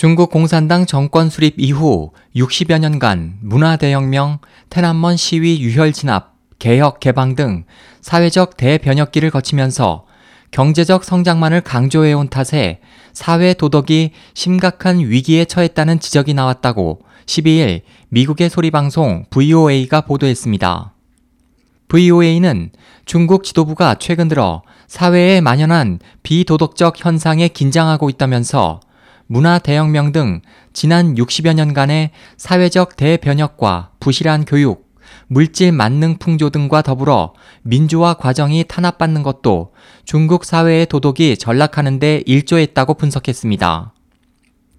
중국 공산당 정권 수립 이후 60여 년간 문화대혁명, 테난먼 시위 유혈 진압, 개혁 개방 등 사회적 대변혁기를 거치면서 경제적 성장만을 강조해온 탓에 사회 도덕이 심각한 위기에 처했다는 지적이 나왔다고 12일 미국의 소리방송 VOA가 보도했습니다. VOA는 중국 지도부가 최근 들어 사회에 만연한 비도덕적 현상에 긴장하고 있다면서 문화 대혁명 등 지난 60여 년간의 사회적 대변혁과 부실한 교육, 물질 만능 풍조 등과 더불어 민주화 과정이 탄압받는 것도 중국 사회의 도덕이 전락하는데 일조했다고 분석했습니다.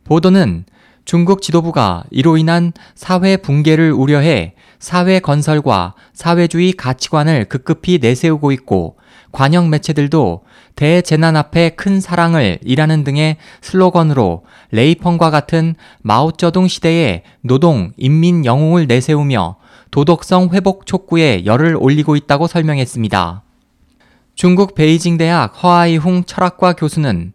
보도는 중국 지도부가 이로 인한 사회 붕괴를 우려해 사회 건설과 사회주의 가치관을 급급히 내세우고 있고 관영 매체들도 대재난 앞에 큰 사랑을 이라는 등의 슬로건으로 레이펑과 같은 마오쩌둥 시대의 노동, 인민 영웅을 내세우며 도덕성 회복 촉구에 열을 올리고 있다고 설명했습니다. 중국 베이징 대학 허아이홍 철학과 교수는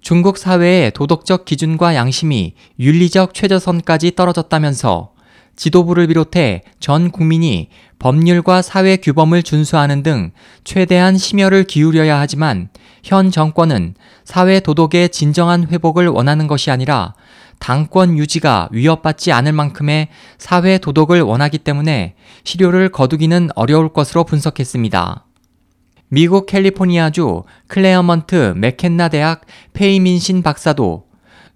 중국 사회의 도덕적 기준과 양심이 윤리적 최저선까지 떨어졌다면서 지도부를 비롯해 전 국민이 법률과 사회 규범을 준수하는 등 최대한 심혈을 기울여야 하지만 현 정권은 사회 도덕의 진정한 회복을 원하는 것이 아니라 당권 유지가 위협받지 않을 만큼의 사회 도덕을 원하기 때문에 실효를 거두기는 어려울 것으로 분석했습니다. 미국 캘리포니아주 클레어먼트 맥켄나 대학 페이민신 박사도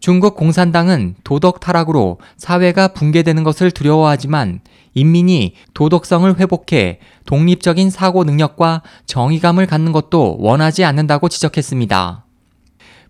중국 공산당은 도덕 타락으로 사회가 붕괴되는 것을 두려워하지만 인민이 도덕성을 회복해 독립적인 사고 능력과 정의감을 갖는 것도 원하지 않는다고 지적했습니다.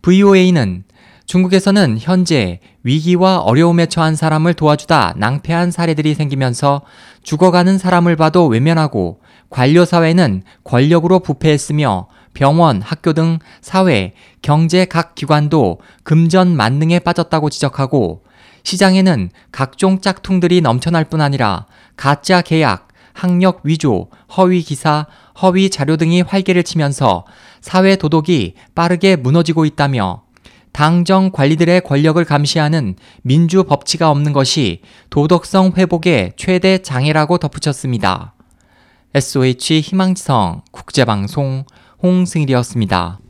VOA는 중국에서는 현재 위기와 어려움에 처한 사람을 도와주다 낭패한 사례들이 생기면서 죽어가는 사람을 봐도 외면하고 관료사회는 권력으로 부패했으며 병원, 학교 등 사회, 경제 각 기관도 금전 만능에 빠졌다고 지적하고 시장에는 각종 짝퉁들이 넘쳐날 뿐 아니라 가짜 계약, 학력 위조, 허위 기사, 허위 자료 등이 활개를 치면서 사회 도덕이 빠르게 무너지고 있다며 당정 관리들의 권력을 감시하는 민주 법치가 없는 것이 도덕성 회복의 최대 장애라고 덧붙였습니다. SOH 희망지성 국제방송 홍승일이었습니다.